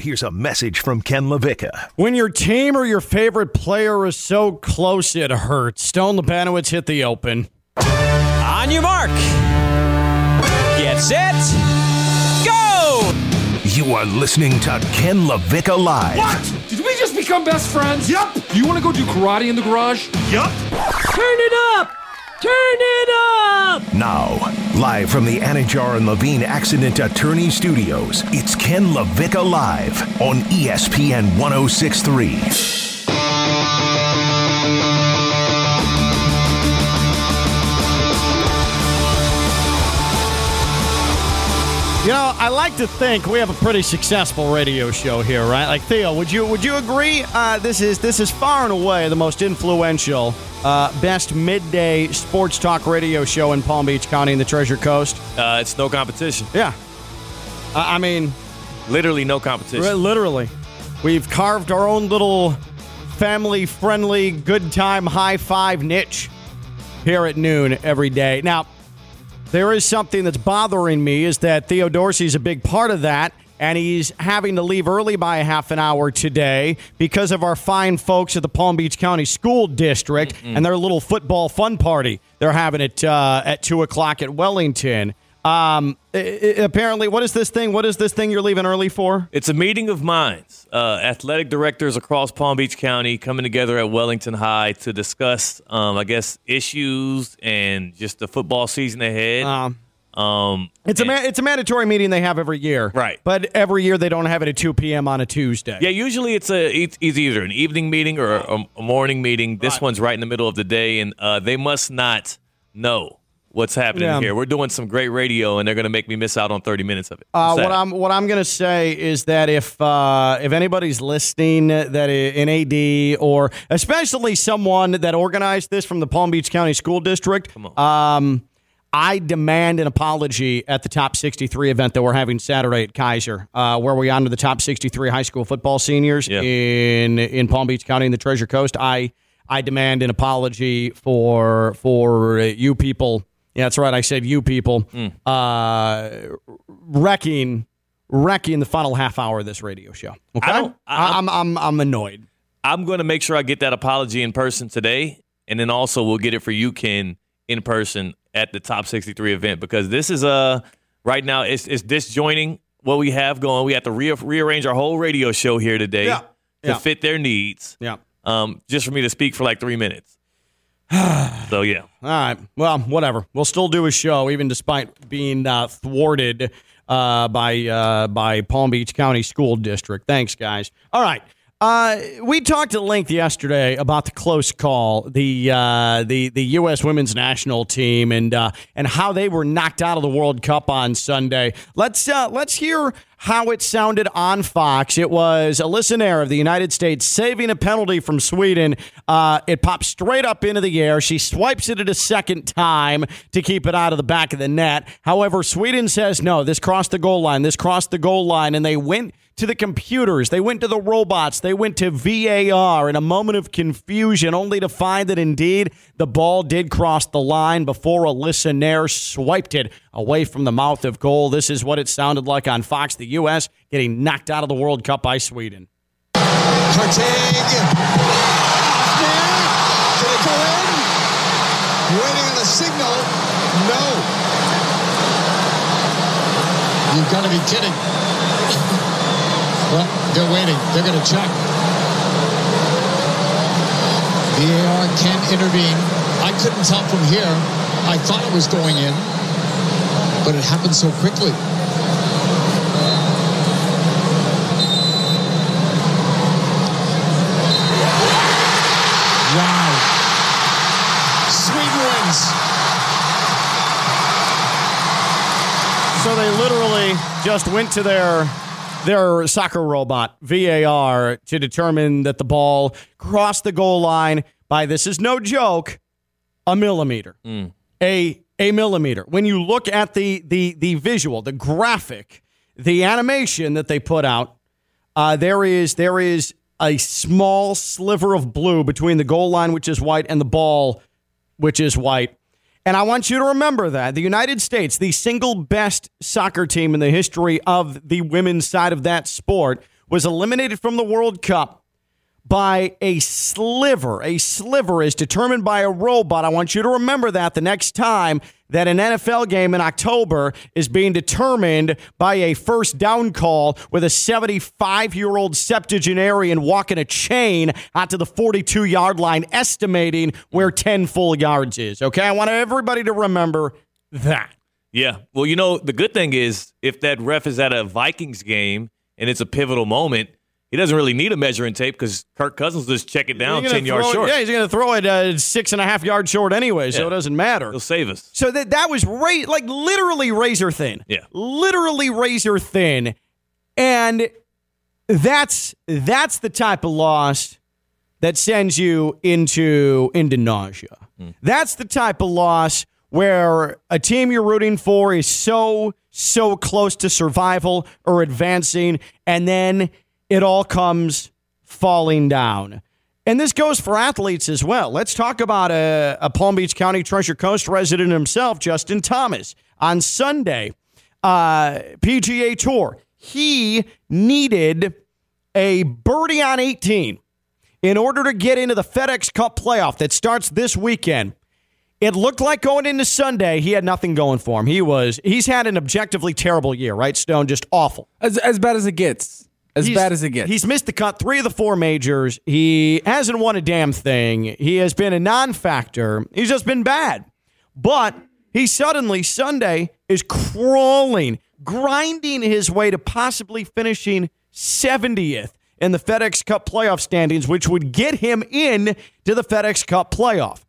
Here's a message from Ken LaVicka. When your team or your favorite player is so close it hurts, Stone Lebanowitz hit the open. On your mark. Get set. Go! You are listening to Ken LaVicka Live. What? Did we just become best friends? Yup. Do you want to go do karate in the garage? Yup. Turn it up! Turn it up! Now, live from the Anidjar and Levine Accident Attorney Studios, it's Ken LaVicka Live on ESPN 1063. You know, I like to think we have a pretty successful radio show here, right? Like Theo, would you would you agree? Uh, this is this is far and away the most influential, uh, best midday sports talk radio show in Palm Beach County and the Treasure Coast. Uh, it's no competition. Yeah, I mean, Literally no competition. Literally. We've carved our own little family friendly, good time high five niche here at noon every day. Now, there is something that's bothering me is that Theo Dorsey's a big part of that. And he's having to leave early by a half an hour today because of our fine folks at the Palm Beach County School District and their little football fun party. They're having it uh, at 2 o'clock at Wellington. Um, apparently, what is this thing? What is this thing you're leaving early for? It's a meeting of minds. Uh, athletic directors across Palm Beach County coming together at Wellington High to discuss, um, I guess, issues and just the football season ahead. Um, Um, It's a and- ma- it's a mandatory meeting they have every year, Right. But every year they don't have it at two p.m. on a Tuesday. yeah. Usually it's a it's, it's either an evening meeting or a, a morning meeting. This one's right in the middle of the day, and uh, they must not know what's happening Yeah. here. We're doing some great radio, and they're going to make me miss out on thirty minutes of it. Uh, what I'm what I'm gonna say is that if uh, if anybody's listening that in AD or especially someone that organized this from the Palm Beach County School District, um, I demand an apology at the top 63 event that we're having Saturday at Keiser, uh, where we honor the top 63 high school football seniors Yeah. in in Palm Beach County and the Treasure Coast. I I demand an apology for for uh, you people. Yeah, that's right. I said you people uh, wrecking wrecking the final half hour of this radio show. Okay, I I- I'm I'm I'm annoyed. I'm going to make sure I get that apology in person today, and then also we'll get it for you, Ken, in person at the Top 63 event because this is uh right now it's it's disjoining what we have going. We have to re- rearrange our whole radio show here today Yeah. to Yeah. fit their needs. Yeah. Um, just for me to speak for like three minutes. so yeah, All right. Well, whatever. We'll still do a show, even despite being uh, thwarted uh, by uh, by Palm Beach County School District. Thanks, guys. All right. Uh, we talked at length yesterday about the close call, the uh, the the U.S. Women's National Team, and uh, and how they were knocked out of the World Cup on Sunday. Let's uh, let's hear how it sounded on Fox. It was a Naeher of the United States saving a penalty from Sweden. Uh, it pops straight up into the air. She swipes it at a second time to keep it out of the back of the net. However, Sweden says no. This crossed the goal line. This crossed the goal line, and they went to the computers. They went to the robots. They went to VAR in a moment of confusion, only to find that indeed the ball did cross the line before Alyssa Naeher swiped it away from the mouth of goal. This is what it sounded like on Fox. The U.S. getting knocked out of the World Cup by Sweden. Waiting on the signal. No. You've got to be kidding. Well, they're waiting. They're going to check. VAR can intervene. I couldn't tell from here. I thought it was going in, but it happened so quickly. Wow. Sweden wins. So they literally just went to their their soccer robot VAR to determine that the ball crossed the goal line by this is no joke a millimeter. A a millimeter. When you look at the the the visual, the graphic, the animation that they put out, uh, there is there is a small sliver of blue between the goal line, which is white, and the ball, which is white. And I want you to remember that the United States, the single best soccer team in the history of the women's side of that sport, was eliminated from the World Cup by a sliver. A sliver is determined by a robot. I want you to remember that the next time that an NFL game in October is being determined by a first down call with a 75 year old septuagenarian walking a chain out to the 42 yard line, estimating where 10 full yards is. Okay, I want everybody to remember that. Yeah. Well, you know, the good thing is if that ref is at a Vikings game and it's a pivotal moment, he doesn't really need a measuring tape because Kirk Cousins will just check it down 10 yards short. Yeah, he's going to throw it uh, six and a half yards short anyway, so Yeah. it doesn't matter. He'll save us. So that that was ra- like literally razor thin. Yeah. Literally razor thin. And that's that's the type of loss that sends you into into nausea. That's the type of loss where a team you're rooting for is so so close to survival or advancing and then it all comes falling down. And this goes for athletes as well. Let's talk about a, a Palm Beach County Treasure Coast resident himself, Justin Thomas. On Sunday, uh, PGA Tour, he needed a birdie on 18 in order to get into the FedEx Cup playoff that starts this weekend. It looked like going into Sunday, he had nothing going for him. He was he's had an objectively terrible year, right? Stone just awful. As, as bad as it gets. As He's- bad as it gets. He's missed the cut three of the four majors. He hasn't won a damn thing. He has been a non-factor. He's just been bad. But he suddenly Sunday is crawling, grinding his way to possibly finishing 70th in the FedEx Cup playoff standings, which would get him in to the FedEx Cup playoff.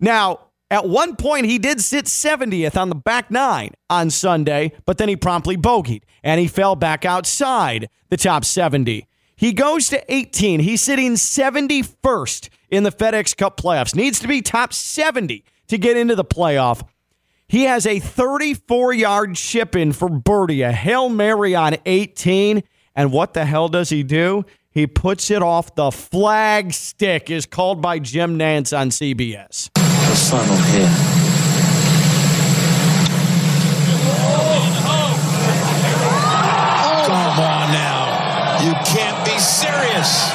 Now, at one point, he did sit 70th on the back nine on Sunday, but then he promptly bogeyed and he fell back outside the top 70. He goes to 18. He's sitting 71st in the FedEx Cup playoffs. Needs to be top 70 to get into the playoff. He has a 34 yard chip in for Birdie, a Hail Mary on 18. And what the hell does he do? He puts it off the flag stick, is called by Jim Nantz on CBS. The funnel here. Come on now. You can't be serious.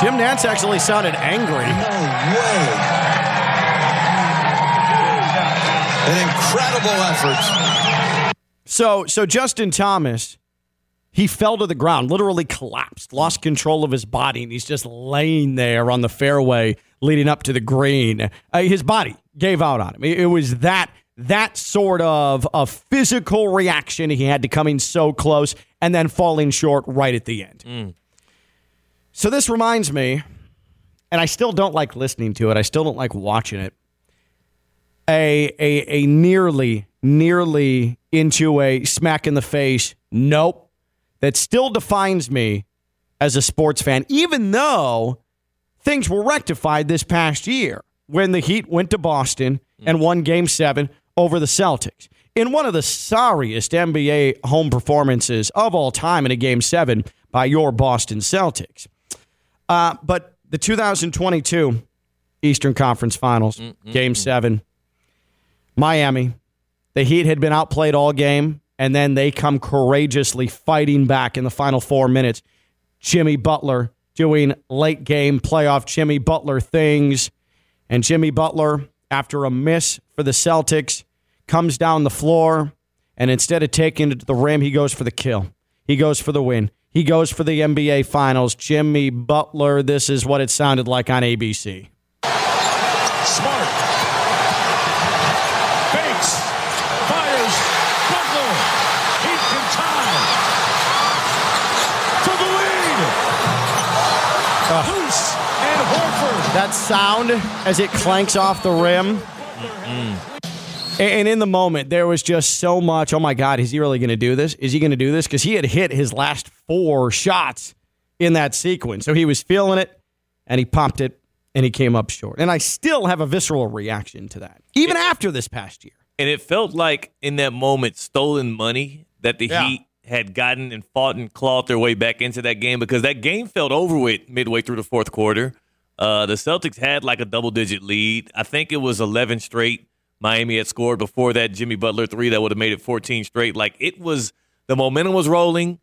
Jim Nantz actually sounded angry. No way. An incredible effort. So, so Justin Thomas, he fell to the ground, literally collapsed, lost control of his body, and he's just laying there on the fairway leading up to the green. Uh, his body gave out on him. It, it was that that sort of a physical reaction. He had to come in so close and then falling short right at the end. So this reminds me, and I still don't like listening to it. I still don't like watching it. A a a nearly nearly into a smack in the face. Nope. That still defines me as a sports fan, even though things were rectified this past year when the Heat went to Boston and won game seven over the Celtics. In one of the sorriest NBA home performances of all time in a game seven by your Boston Celtics. Uh, but the 2022 Eastern Conference Finals, game seven, Miami, the Heat had been outplayed all game, and then they come courageously fighting back in the final four minutes. Jimmy Butler doing late game playoff Jimmy Butler things. And Jimmy Butler, after a miss for the Celtics, comes down the floor, and instead of taking it to the rim, he goes for the kill. He goes for the win. He goes for the NBA Finals. Jimmy Butler, this is what it sounded like on ABC. Smart. That sound as it clanks off the rim. And in the moment, there was just so much. Oh my God, is he really going to do this? Is he going to do this? Because he had hit his last four shots in that sequence. So he was feeling it and he pumped it and he came up short. And I still have a visceral reaction to that, even after this past year. And it felt like in that moment, stolen money that the Yeah. Heat had gotten and fought and clawed their way back into that game because that game felt over with midway through the fourth quarter. Uh, the Celtics had like a double digit lead. I think it was 11 straight Miami had scored before that Jimmy Butler three that would have made it 14 straight. Like it was, the momentum was rolling.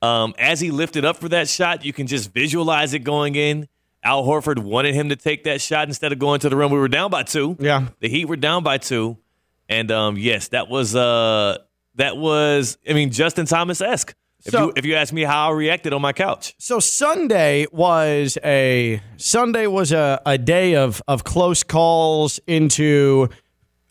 Um, as he lifted up for that shot, you can just visualize it going in. Al Horford wanted him to take that shot instead of going to the rim. We were down by two. Yeah. The Heat were down by two. And um, yes, that was uh, that was I mean Justin Thomas esque. If So- you if you ask me how I reacted on my couch, So Sunday was a Sunday was a, a day of of close calls into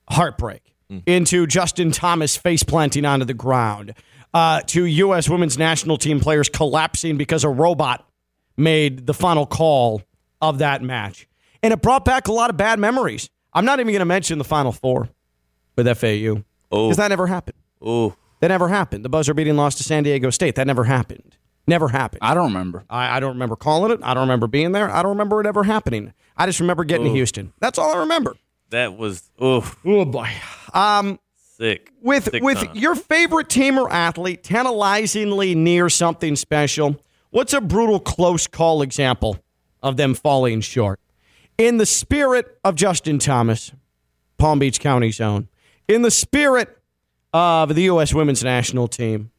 heartbreak, into Justin Thomas face planting onto the ground, uh, to U.S. women's national team players collapsing because a robot made the final call of that match, and it brought back a lot of bad memories. I'm not even going to mention the Final Four with FAU Oh. because that never happened. oh, That never happened. The buzzer beating loss to San Diego State. That never happened. Never happened. I don't remember. I, I don't remember calling it. I don't remember being there. I don't remember it ever happening. I just remember getting to Houston. That's all I remember. that was oh Oh boy. Um, sick. with Sick with time. your favorite team or athlete tantalizingly near something special, what's a brutal close call example of them falling short? In the spirit of Justin Thomas, Palm Beach County's own, in the spirit of the U.S. women's national team,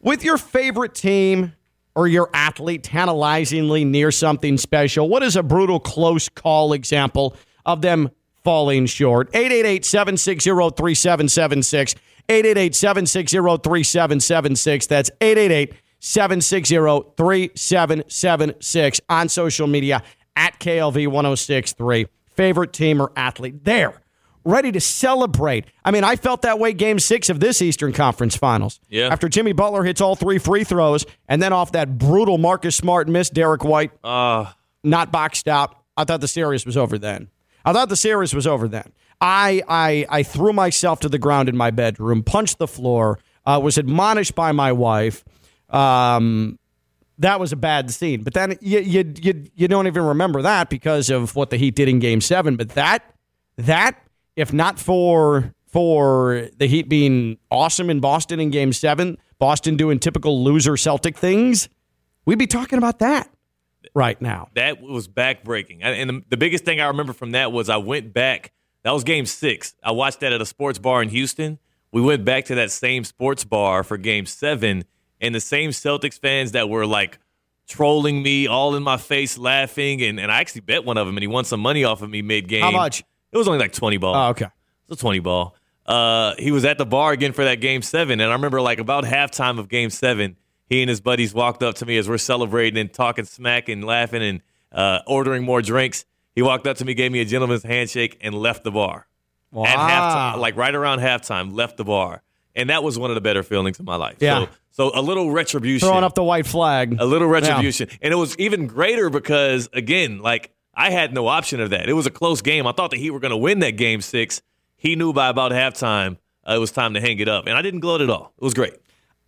with your favorite team or your athlete tantalizingly near something special, what is a brutal close call example of them falling short? 888 760 3776. 888 760 3776. That's 888 760 3776 on social media at KLV 1063. Favorite team or athlete there, ready to celebrate. I mean, I felt that way game six of this Eastern Conference Finals. Yeah. After Jimmy Butler hits all three free throws, and then off that brutal Marcus Smart miss, Derrick White Uh, not boxed out. I thought the series was over then. I thought the series was over then. I I I threw myself to the ground in my bedroom, punched the floor, uh, was admonished by my wife. Um, that was a bad scene. But then you, you you you don't even remember that because of what the Heat did in Game Seven. But that that if not for for the Heat being awesome in Boston in Game Seven, Boston doing typical loser Celtic things, we'd be talking about that right now. that was backbreaking. And- And the, the biggest thing I remember from that was I went back. That was game six. I watched that at a sports bar in Houston. We went back to that same sports bar for game seven, and the same Celtics fans that were like trolling me all in my face, laughing. And, and I actually bet one of them, and he won some money off of me mid game. How much? It was only like 20 ball. Oh, okay. It's a 20 ball. Uh, he was at the bar again for that game seven. And I remember like about halftime of game seven, he and his buddies walked up to me as we're celebrating and talking smack and laughing and uh, ordering more drinks. He walked up to me, gave me a gentleman's handshake, and left the bar. At halftime, like right around halftime, left the bar. And that was one of the better feelings of my life. Yeah. So, so a little retribution Throwing up the white flag. a little retribution. And it was even greater because, again, like I had no option of that. It was a close game. I thought the Heat were going to win that game six. He knew by about halftime uh, it was time to hang it up. And I didn't gloat at all. It was great.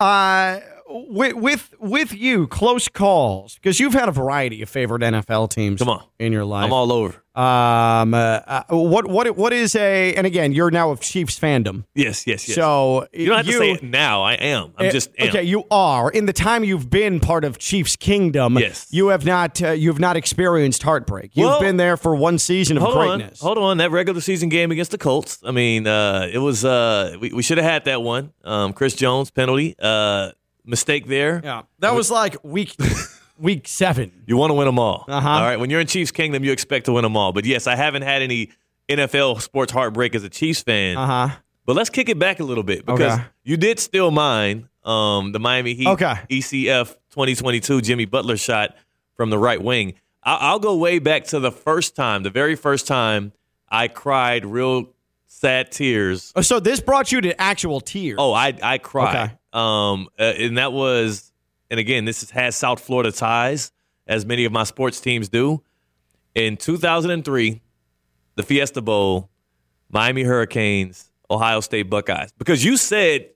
Uh, with with with you, close calls because you've had a variety of favorite NFL teams. Come on. in your life. I'm all over. Um, uh, uh, what what what is a? And again, you're now of Chiefs fandom. Yes, yes, yes. So you don't have to say it now. I am. I'm Uh, just am. okay. You are in the time you've been part of Chiefs Kingdom. Yes. you have not. Uh, you have not experienced heartbreak. You've Well, been there for one season of Hold greatness. on, hold on. That regular season game against the Colts. I mean, uh, it was. Uh, we, we should have had that one. Um, Chris Jones penalty. Uh, mistake there. Yeah, that was like week week seven. You want to win them all. Uh-huh. All right. When you're in Chiefs Kingdom, you expect to win them all. But yes, I haven't had any NFL sports heartbreak as a Chiefs fan. Uh huh. But let's kick it back a little bit because Okay. you did steal mine. Um, the Miami Heat Okay. ECF 2022 Jimmy Butler shot from the right wing. I- I'll go way back to the first time, the very first time I cried real sad tears So this brought you to actual tears. Oh, I I cried. Okay. Um, uh, and that was, and again, this has South Florida ties, as many of my sports teams do. In 2003, the Fiesta Bowl, Miami Hurricanes, Ohio State Buckeyes. Because you said,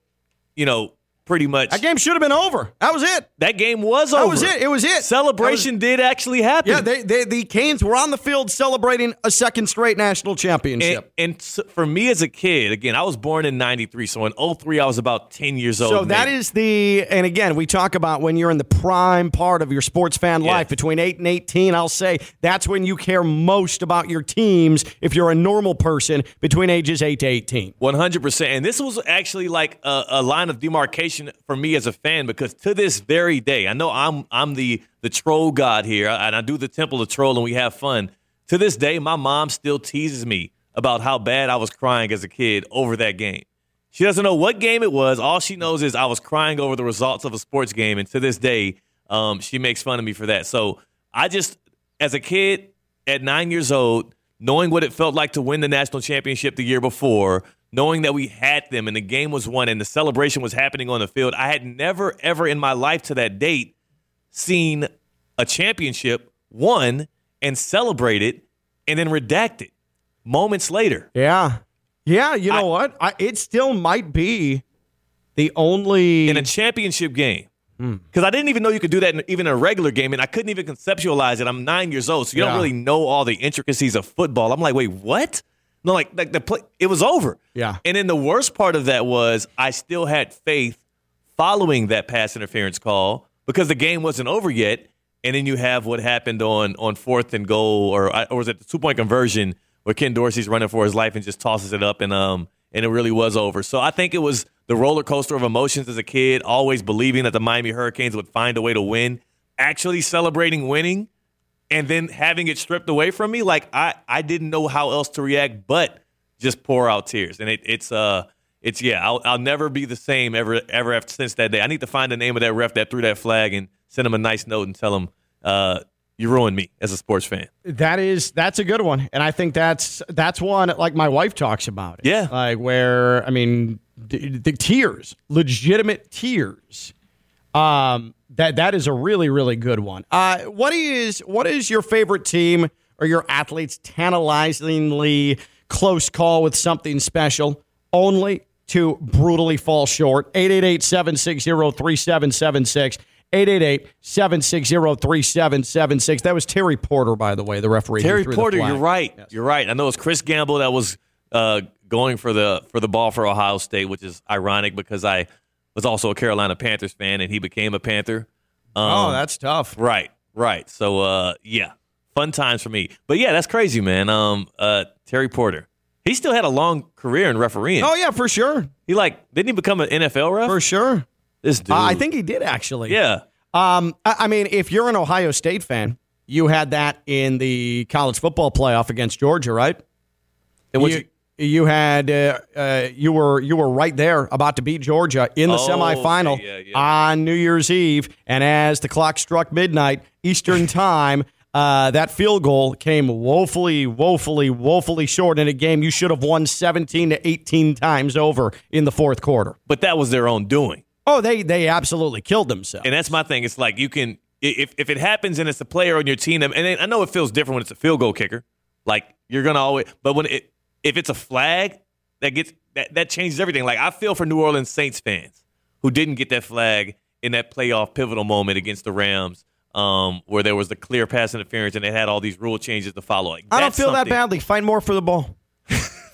you know, pretty much. That game should have been over. That was it. That game was over. That was it. It was it. Celebration did actually happen. Yeah, they, they, the Canes were on the field celebrating a second straight national championship. and s- for me as a kid, again, I was born in 93. So in 03, I was about 10 years old. So that is the, and again, we talk about when you're in the prime part of your sports fan life, between 8 and 18, I'll say that's when you care most about your teams if you're a normal person between ages 8 to 18. 100%. And this was actually like a, a line of demarcation for me as a fan because to this very day, I know I'm I'm the the troll god here and I do the temple of troll and we have fun. To this day, my mom still teases me about how bad I was crying as a kid over that game. She doesn't know what game it was. All she knows is I was crying over the results of a sports game. And to this day, um, she makes fun of me for that. So I just, as a kid at nine years old, knowing what it felt like to win the national championship the year before, knowing that we had them and the game was won and the celebration was happening on the field, I had never, ever in my life to that date seen a championship won and celebrated and then redacted moments later. Yeah. Yeah, you know I- what? I, it still might be the only. in a championship game. Hmm. Because I didn't even know you could do that in, even in a regular game, and I couldn't even conceptualize it. I'm nine years old, so you Yeah. don't really know all the intricacies of football. I'm like, wait, what? No, like, like the play, it was over. Yeah. And then the worst part of that was I still had faith following that pass interference call because the game wasn't over yet. And then you have what happened on on fourth and goal, or or was it the two point conversion where Ken Dorsey's running for his life and just tosses it up, and um and it really was over. So I think it was the roller coaster of emotions as a kid, always believing that the Miami Hurricanes would find a way to win, actually celebrating winning, and then having it stripped away from me. Like I I didn't know how else to react, but just pour out tears, and it, it's uh. It's yeah, I'll, I'll never be the same ever ever after since that day. I need to find the name of that ref that threw that flag and send him a nice note and tell him, uh, "You ruined me as a sports fan." That is that's a good one, and I think that's that's one like my wife talks about. It. Yeah. like where I mean the, the tears, legitimate tears. Um, that that is a really really good one. Uh, what is what is your favorite team or your athlete's tantalizingly close call with something special, only to brutally fall short? 888-760-3776. 888-760-3776. That was Terry Porter, by the way, the referee. Terry Porter, you're right. You're right. I know it's Chris Gamble that was uh, going for the for the ball for Ohio State, which is ironic because I was also a Carolina Panthers fan and he became a Panther. Um, Oh, that's tough. right, right. So uh, yeah, fun times for me. But yeah, that's crazy, man. Um, uh, Terry Porter, he still had a long career in refereeing. Oh yeah, for sure, He like didn't he become an NFL ref? for sure. This dude, Uh, I think he did actually. yeah. Um, I, I mean, if you're an Ohio State fan, you had that in the college football playoff against Georgia, right? And what you, you- you had uh, uh, you were you were right there about to beat Georgia in the Oh, semifinal yeah, yeah. on New Year's Eve, and as the clock struck midnight Eastern time. Uh, that field goal came woefully, woefully, woefully short in a game you should have won 17 to 18 times over in the fourth quarter. but that was their own doing. Oh, they they absolutely killed themselves. And that's my thing. It's like you can if if it happens and it's a player on your team, and I know it feels different when it's a field goal kicker. Like you're gonna always, but when it if it's a flag that gets that that changes everything. Like I feel for New Orleans Saints fans who didn't get that flag in that playoff pivotal moment against the Rams. Um, where there was the clear pass interference and they had all these rule changes to follow. Like, I don't feel that badly. Find more for the ball.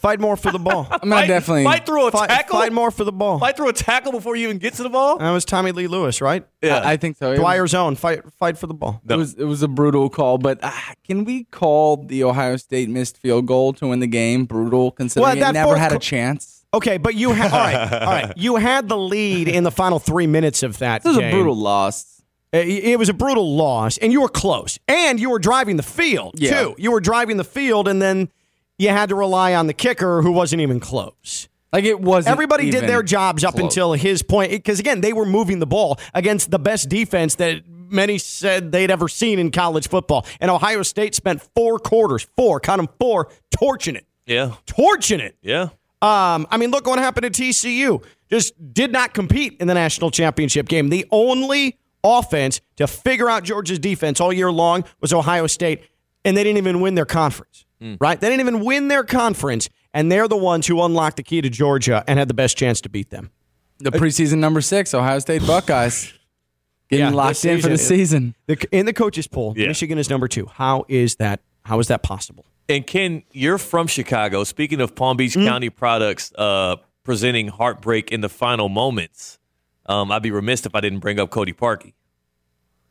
Fight more for the ball. I'm gonna Fight, definitely. fight through a fight, tackle. fight more for the ball. Fight through a tackle before you even get to the ball. That was Tommylee Lewis, right? Yeah, I, I think so. It was- Dwyer's own. Fight, fight for the ball. It was it was a brutal call, but uh, can we call the Ohio State missed field goal to win the game brutal considering Well, that it never had a chance? Okay, but you had all right, all right. You had the lead in the final three minutes of that. This was a brutal loss. It it was a brutal loss, and you were close, and you were driving the field Yeah. too. You were driving the field, and then you had to rely on the kicker, who wasn't even close. Like it was. Everybody did their jobs up until his point, because again, they were moving the ball against the best defense that many said they'd ever seen in college football. And Ohio State spent four quarters, four, count them four, torching it, yeah, torching it. yeah. Um, I mean, look what happened at TCU. Just did not compete in the national championship game. The only offense to figure out Georgia's defense all year long was Ohio State, and they didn't even win their conference. Right? They didn't even win their conference, and they're the ones who unlocked the key to Georgia and had the best chance to beat them. The preseason number six, Ohio State Buckeyes. Getting Yeah, locked in for the season. in the coaches poll, Yeah. Michigan is number two. How is that? How is that possible? And Ken, you're from Chicago. Speaking of Palm Beach Mm-hmm. County products uh, presenting heartbreak in the final moments, um, I'd be remiss if I didn't bring up Cody Parkey.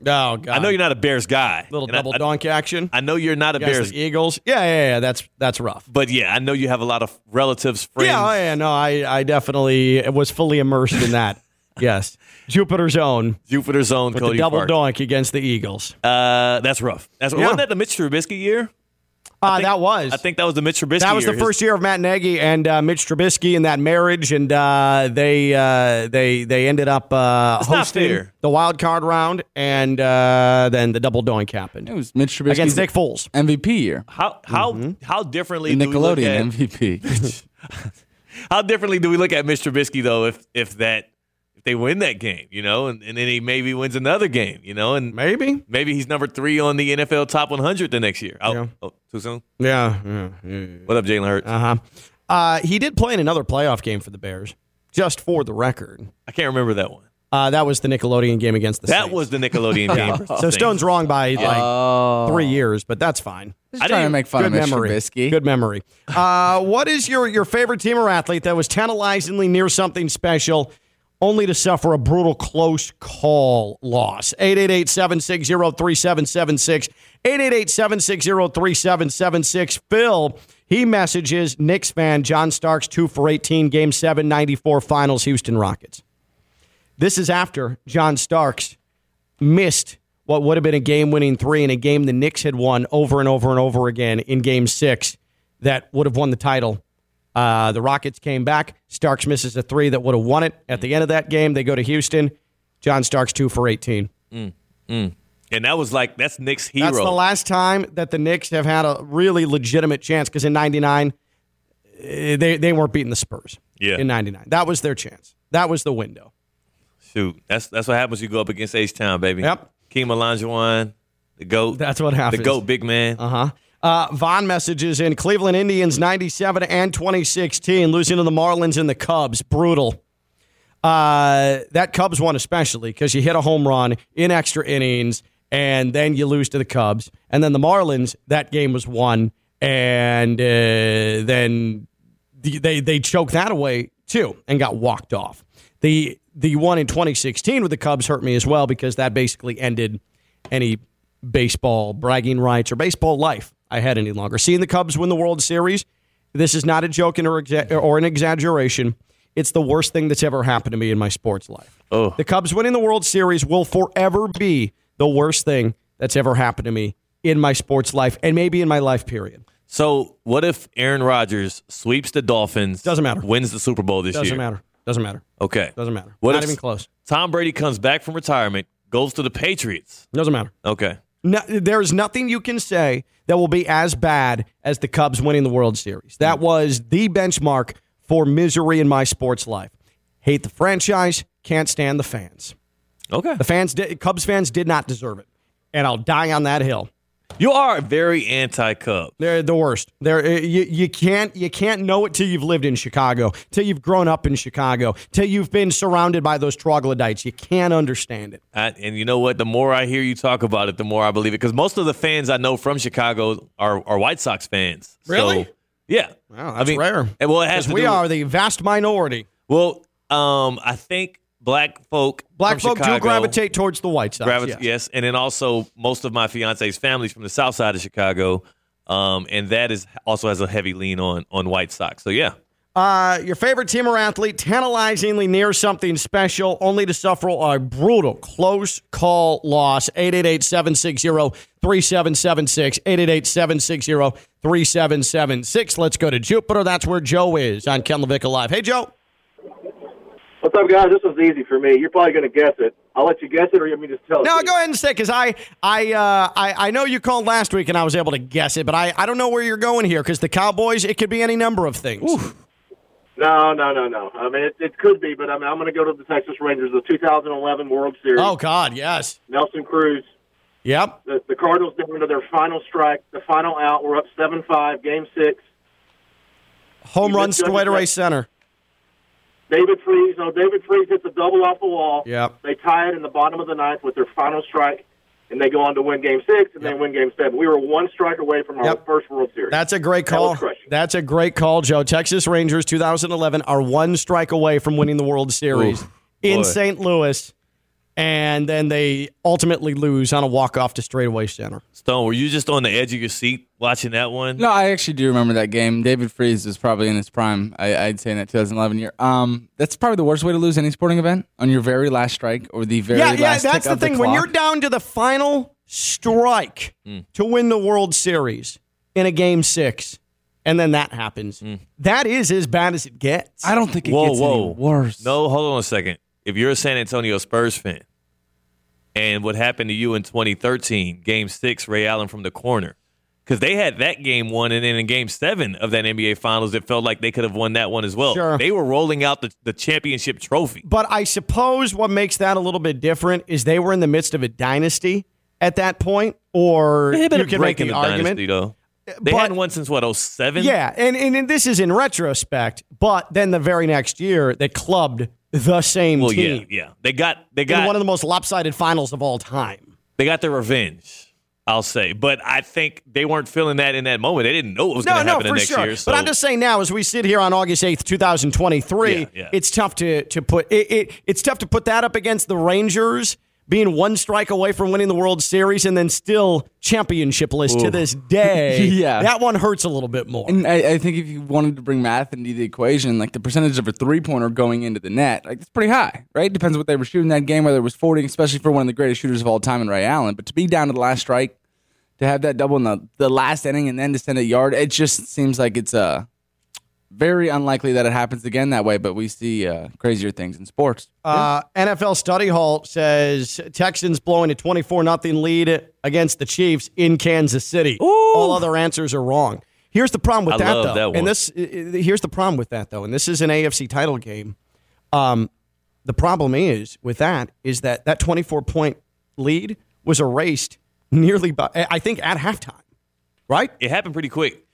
Oh God! I know you're not a Bears guy. little and double I, donk action. I know you're not a Bears, the Eagles. Yeah, yeah, yeah. That's that's rough. but yeah, I know you have a lot of relatives, friends. Yeah, oh, yeah. No, I I definitely was fully immersed in that. yes, Jupiter's own Jupiter's own with Cody the double donk against the Eagles. Uh, that's rough. That's Yeah. wasn't that the Mitch Trubisky year? Uh, think- that was. I think that was the Mitch Trubisky. that was year. the first year of Matt Nagy and uh, Mitch Trubisky in that marriage, and uh, they uh, they they ended up uh, hosting the wild card round, and uh, then the double doink happened It was Mitch Trubisky's against Nick Foles. MVP year. How how Mm-hmm. how differently do we look at, Nickelodeon MVP. how differently do we look at Mitch Trubisky though if if that if they win that game, you know, and, and then he maybe wins another game, you know, and Maybe. maybe he's number three on the NFL top 100 the next year. Oh, Yeah. oh too soon. Yeah. yeah, yeah. What up, Jalen Hurts? Uh huh. Uh, he did play in another playoff game for the Bears, just for the record. I can't remember that one. Uh, that was the Nickelodeon game against the That Saints. was the Nickelodeon game. so Stone's wrong by like Oh. three years, but that's fine. Just I trying to didn't- make fun Good of Mitch memory. Trubisky. Good memory. Uh, what is your, your favorite team or athlete that was tantalizingly near something special, only to suffer a brutal close call loss? 888-760-3776. 888-760-3776. Phil, he messages Knicks fan John Starks 2 for 18, Game 7, 94 Finals, Houston Rockets. This is after John Starks missed what would have been a game winning three in a game the Knicks had won over and over and over again in game six that would have won the title. Uh, the Rockets came back. Starks misses a three that would have won it. At the end of that game, they go to Houston. John Starks two for 18. and that was like that's Knicks hero. That's the last time that the Knicks have had a really legitimate chance because in 99, eh, they, they weren't beating the Spurs. Yeah. In 99. That was their chance. That was the window. Shoot, that's that's what happens. when You go up against H Town, baby. Yep. King Olajuwon, the goat. That's what happens. The goat, big man. Uh-huh. Uh, Vaughn messages in Cleveland Indians 97 and 2016, losing to the Marlins and the Cubs. Brutal. Uh, that Cubs one, especially, because you hit a home run in extra innings and then you lose to the Cubs. And then the Marlins, that game was won. And uh, then they, they choked that away too and got walked off. The, the one in 2016 with the Cubs hurt me as well because that basically ended any baseball bragging rights or baseball life I had any longer. Seeing the Cubs win the World Series, this is not a joke or, exa- or an exaggeration. It's the worst thing that's ever happened to me in my sports life. Oh. The Cubs winning the World Series will forever be the worst thing that's ever happened to me in my sports life and maybe in my life period. So what if Aaron Rodgers sweeps the Dolphins? Doesn't matter. Wins the Super Bowl this year. Doesn't matter. Doesn't matter. Okay. Doesn't matter. What not if even close. Tom Brady comes back from retirement, goes to the Patriots. Doesn't matter. Okay. No, there's nothing you can say that will be as bad as the Cubs winning the World Series. That mm. was the benchmark for misery in my sports life. Hate the franchise, can't stand the fans. Okay. The fans, did, Cubs fans, did not deserve it, and I'll die on that hill. You are very anti-Cub. They're the worst. They're uh, you, you can't you can't know it till you've lived in Chicago, till you've grown up in Chicago, till you've been surrounded by those troglodytes. You can't understand it. I, and you know what? The more I hear you talk about it, the more I believe it. Because most of the fans I know from Chicago are, are White Sox fans. So, Really? yeah. Wow, I that's mean, rare. and Well, it has to we are with- the vast minority. Well, um, I think black folk, Black folk do gravitate towards the White Sox. gravi- yes. yes. and then also most of my fiance's family's from the South Side of Chicago, um, and that is also has a heavy lean on on White Sox. So yeah, Uh, your favorite team or athlete tantalizingly near something special, only to suffer a brutal close call loss. 888-760-3776. 888-760-3776. Let's go to Jupiter. That's where Joe is on Ken LaVicka Live. Hey, Joe. What's up, guys? This was easy for me. You're probably going to guess it. I'll let you guess it, or you want me to just tell it. No, to you? go ahead and say because I, I, uh, I, I know you called last week and I was able to guess it, but I, I don't know where you're going here because the Cowboys, it could be any number of things. No, no, no, no. I mean, it, it could be, but I mean, I'm going to go to the Texas Rangers, the 2011 World Series. Oh God, yes. Nelson Cruz. Yep. The, the Cardinals down to their final strike, the final out. We're up seven five, game six. Home You run missed it. Straightaway Center. David Freese. no, David Freese hits a double off the wall. Yep. They tie it in the bottom of the ninth with their final strike, and they go on to win Game Six and then win Game Seven. We were one strike away from our Yep. first World Series. That's a great call. crushing. That's a great call, Joe. Texas Rangers 2011 are one strike away from winning the World Series Oof, in boy. St. Louis, and then they ultimately lose on a walk off to straightaway center. Stone, were you just on the edge of your seat watching that one? No, I actually do remember that game. David Freese was probably in his prime. I, I'd say in that 2011 year. Um, that's probably the worst way to lose any sporting event on your very last strike or the very yeah, last. yeah, tick that's the of thing. when you're down to the final strike to win the World Series in a game six, and then that happens, that is as bad as it gets. I don't think it whoa, gets whoa. any worse. No, hold on a second. If you're a San Antonio Spurs fan, and what happened to you in 2013, Game Six, Ray Allen from the corner, because they had that game won, and then in Game Seven of that NBA Finals, it felt like they could have won that one as well. Sure. They were rolling out the, the championship trophy. But I suppose what makes that a little bit different is they were in the midst of a dynasty at that point, or They had been you can make the, the argument. dynasty, though. Uh, they But- hadn't won since what 07? Yeah, and, and, and this is in retrospect, but then the very next year they clubbed the same Well, yeah, team yeah. They got they got one of the most lopsided finals of all time. they got their revenge. I'll say, but I think they weren't feeling that in that moment. They didn't know what was No, going to no, happen for the next sure. year. So But I'm just saying now, as we sit here on August 8th, 2023, Yeah, yeah. it's tough to to put it, it. It's tough to put that up against the Rangers being one strike away from winning the World Series and then still championshipless to this day. Yeah. that one hurts a little bit more. And I, I think if you wanted to bring math into the equation, like the percentage of a three pointer going into the net, like it's pretty high, right? Depends what they were shooting that game, whether it was 40, especially for one of the greatest shooters of all time in Ray Allen. But to be down to the last strike, to have that double in the, the last inning and then to send a yard, it just seems like it's uh, very unlikely that it happens again that way. But we see uh, crazier things in sports. Uh, NFL Study Hall says Texans blowing a 24 nothing lead against the Chiefs in Kansas City. All other answers are wrong. Here's the problem with I that, love though. that one. And this, i- i- here's the problem with that, though. And this is an AFC title game. Um, the problem is with that is that that 24 point lead was erased nearly by, I think, at halftime. Right? it happened pretty quick.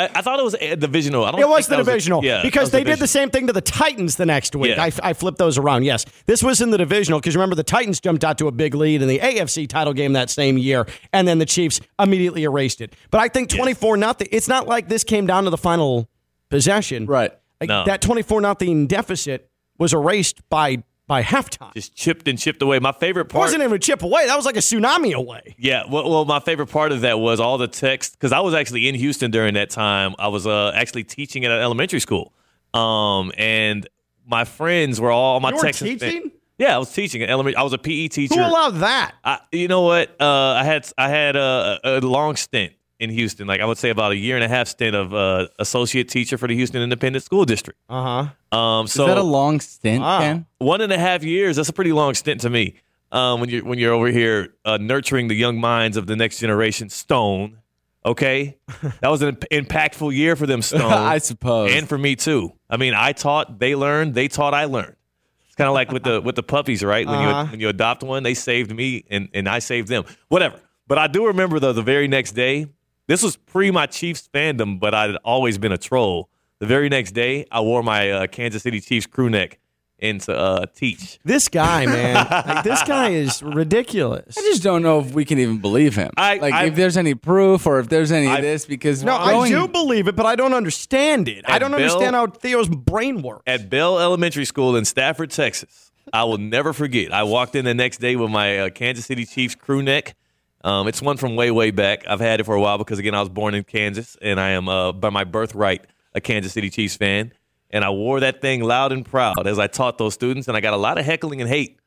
I, I thought it was uh, a divisional. I don't It was the a- divisional yeah, because they did the same thing to the Titans the next week. Yeah. I, I flipped those around. Yes, this was in the divisional because remember the Titans jumped out to a big lead in the AFC title game that same year, and then the Chiefs immediately erased it. But I think twenty four nothing. It's not like this came down to the final possession. Right. Like, No. That twenty four nothing deficit was erased by by halftime. It just chipped and chipped away. My favorite part wasn't even a chip away. That was like a tsunami away. Yeah, well, well, my favorite part of that was all the text because I was actually in Houston during that time. I was uh, actually teaching at an elementary school, um, and my friends were all my You Texas teaching? Yeah, I was teaching at elementary. I was a PE teacher. Who allowed that? I, you know what? Uh, I had I had a, a long stint in Houston, like I would say about a year and a half stint of uh, associate teacher for the Houston Independent School District. Uh huh. Um, so Is that a long stint, Wow. Ken? one and a half years. That's a pretty long stint to me. Um, when you're when you're over here uh, nurturing the young minds of the next generation, Stone. Okay, that was an impactful year for them, Stone. I suppose. and for me too. I mean, I taught, they learned, they taught, I learned. It's kind of like with the with the puppies, right? When Uh-huh. you when you adopt one, they saved me and and I saved them. Whatever. But I do remember though the very next day. This was pre my Chiefs fandom, but I'd always been a troll. The very next day, I wore my uh, Kansas City Chiefs crew neck and to uh, teach. This guy, man, like, this guy is ridiculous. I just don't know if we can even believe him. I- like I- if there's any proof or if there's any I- of this because No, I do believe it, but I don't understand it. I don't Bill- understand how Theo's brain works. at Bell Elementary School in Stafford, Texas. I will never forget. I walked in the next day with my uh, Kansas City Chiefs crew neck. Um, it's one from way, way back. I've had it for a while because, again, I was born in Kansas and I am, uh, by my birthright, a Kansas City Chiefs fan. And I wore that thing loud and proud as I taught those students, and I got a lot of heckling and hate.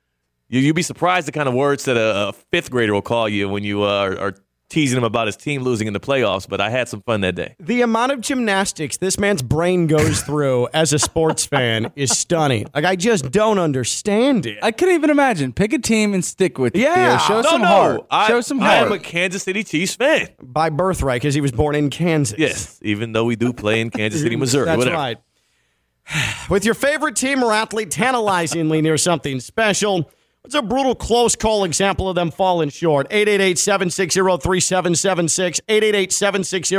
You, you'd be surprised the kind of words that a, a fifth grader will call you when you uh, are, are teasing him about his team losing in the playoffs, but I had some fun that day. The amount of gymnastics this man's brain goes through as a sports fan is stunning. Like I just don't understand it. I couldn't even imagine. Pick a team and stick with it. Yeah. Theo. Show No, some no. heart. I, Show some heart. I heart. am a Kansas City Chiefs fan. By birthright, because he was born in Kansas. Yes, even though we do play in Kansas City, Missouri. That's whatever. right. With your favorite team or athlete tantalizingly near something special, what's a brutal close call example of them falling short? 888 760 3776. 888 760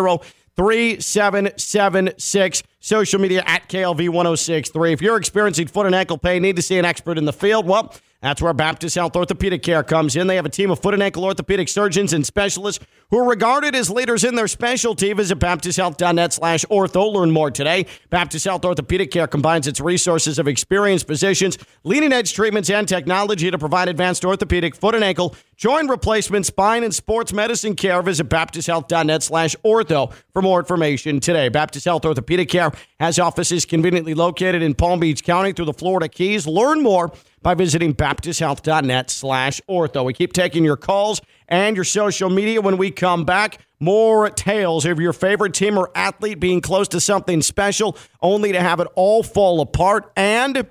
3776. Social media at KLV1063. If you're experiencing foot and ankle pain, need to see an expert in the field, well, that's where Baptist Health Orthopedic Care comes in. They have a team of foot and ankle orthopedic surgeons and specialists who are regarded as leaders in their specialty. Visit baptisthealth.net slash ortho. Learn more today. Baptist Health Orthopedic Care combines its resources of experienced physicians, leading edge treatments, and technology to provide advanced orthopedic, foot and ankle, joint replacement, spine, and sports medicine care. Visit baptisthealth.net slash ortho for more information today. Baptist Health Orthopedic Care has offices conveniently located in Palm Beach County through the Florida Keys. Learn more by visiting baptisthealth.net slash ortho. We keep taking your calls and your social media when we come back. More tales of your favorite team or athlete being close to something special, only to have it all fall apart. And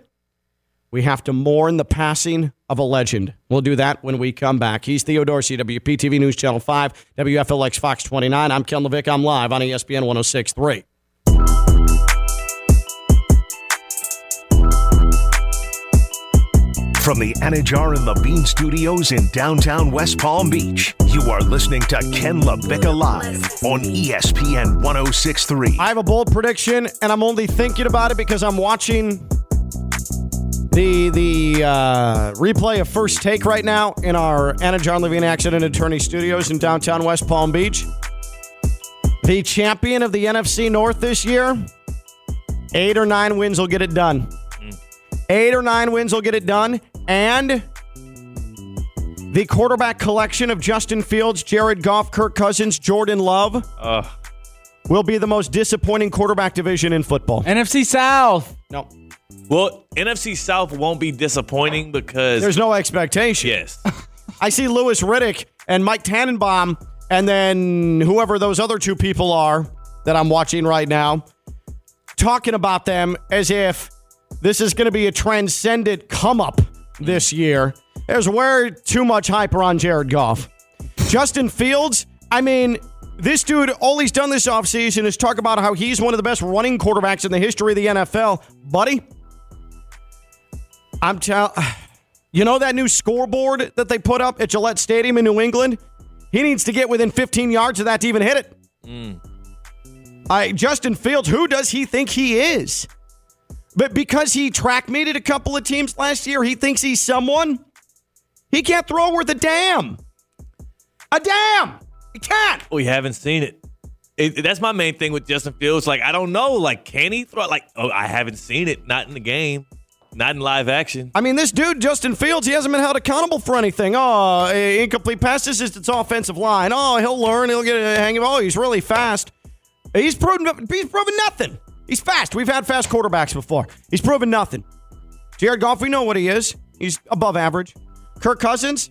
we have to mourn the passing of a legend. We'll do that when we come back. He's Theo Dorsey, WPTV News Channel 5, WFLX Fox 29. I'm Ken LaVicka. I'm live on ESPN 1063. From the Anidjar and Levine Studios in downtown West Palm Beach, you are listening to Ken LaVicka Live on ESPN 1063. I have a bold prediction, and I'm only thinking about it because I'm watching the the uh, replay of First Take right now in our Anidjar and Levine Accident Attorney Studios in downtown West Palm Beach. The champion of the NFC North this year, eight or nine wins will get it done. Eight or nine wins will get it done. And the quarterback collection of Justin Fields, Jared Goff, Kirk Cousins, Jordan Love Ugh. will be the most disappointing quarterback division in football. NFC South. No, Well, NFC South won't be disappointing because there's no expectation. yes, I see Louis Riddick and Mike Tannenbaum, and then whoever those other two people are that I'm watching right now, talking about them as if this is going to be a transcendent come up this year. There's way too much hype around Jared Goff. Justin Fields, I mean, this dude, all he's done this offseason is talk about how he's one of the best running quarterbacks in the history of the NFL. Buddy, I'm telling you know that new scoreboard that they put up at Gillette Stadium in New England? He needs to get within 15 yards of that to even hit it. Mm. I Justin Fields, who does he think he is? But because he track meted a couple of teams last year, he thinks he's someone. He can't throw worth a damn. A damn. He can't. we haven't seen it. It- That's my main thing with Justin Fields. Like, I don't know. Like, can he throw? Like, oh, I haven't seen it. Not in the game. Not in live action. I mean, this dude, Justin Fields, he hasn't been held accountable for anything. Oh, incomplete passes, it's its offensive line. Oh, he'll learn. He'll get a hang of. Oh, he's really fast. He's proven. He's proven nothing. He's fast. We've had fast quarterbacks before. He's proven nothing. Jared Goff, we know what he is. He's above average. Kirk Cousins,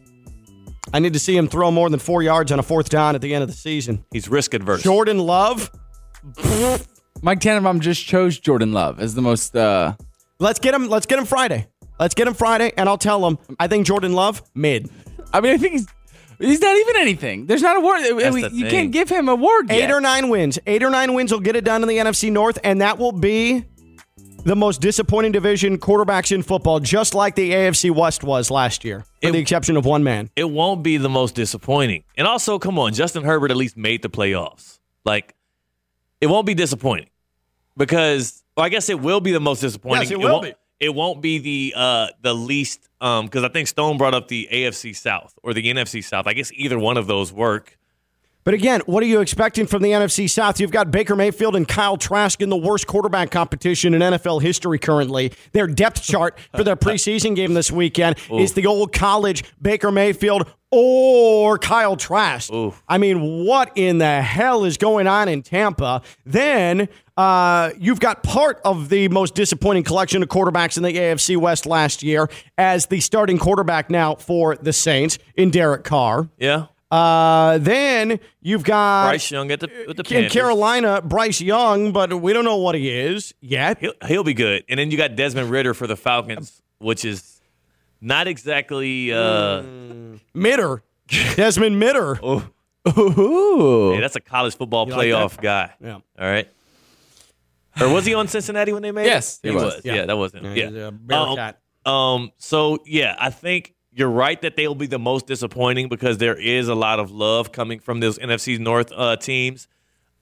I need to see him throw more than four yards on a fourth down at the end of the season. He's risk adverse. Jordan Love, Mike Tannenbaum just chose Jordan Love as the most. Uh, let's get him. Let's get him Friday. Let's get him Friday, and I'll tell him. I think Jordan Love mid. I mean, I think he's he's not even anything. There's not a word. That's we- the you thing. can't give him a word. Eight yet. or nine wins. Eight or nine wins will get it done in the NFC North, and that will be the most disappointing division quarterbacks in football, just like the AFC West was last year, with It- the exception of one man. it won't be the most disappointing. And also, come on, Justin Herbert at least made the playoffs. Like, it won't be disappointing because, well, I guess it will be the most disappointing. Yes, it will won't, be. It won't be the uh the least um because I think Stone brought up the AFC South or the NFC South. I guess either one of those work. But again, what are you expecting from the NFC South? You've got Baker Mayfield and Kyle Trask in the worst quarterback competition in NFL history currently. Their depth chart for their preseason game this weekend is the old college Baker Mayfield or Kyle Trask. I mean, what in the hell is going on in Tampa? Then uh, you've got part of the most disappointing collection of quarterbacks in the AFC West last year as the starting quarterback now for the Saints in Derek Carr. Yeah, Uh, then you've got Bryce Young at the the in. Carolina, Bryce Young, but we don't know what he is yet. He'll, he'll be good. And then you got Desmond Ridder for the Falcons, which is not exactly. uh Mitter, Desmond Mitter. oh, Ooh. yeah, that's a college football like playoff guy. Yeah. All right. Or was he on Cincinnati when they made Yes, it? he was. Yeah. Yeah. that was him. Yeah, Yeah. Um, um, so yeah, I think you're right that they'll be the most disappointing because there is a lot of love coming from those NFC North uh, teams.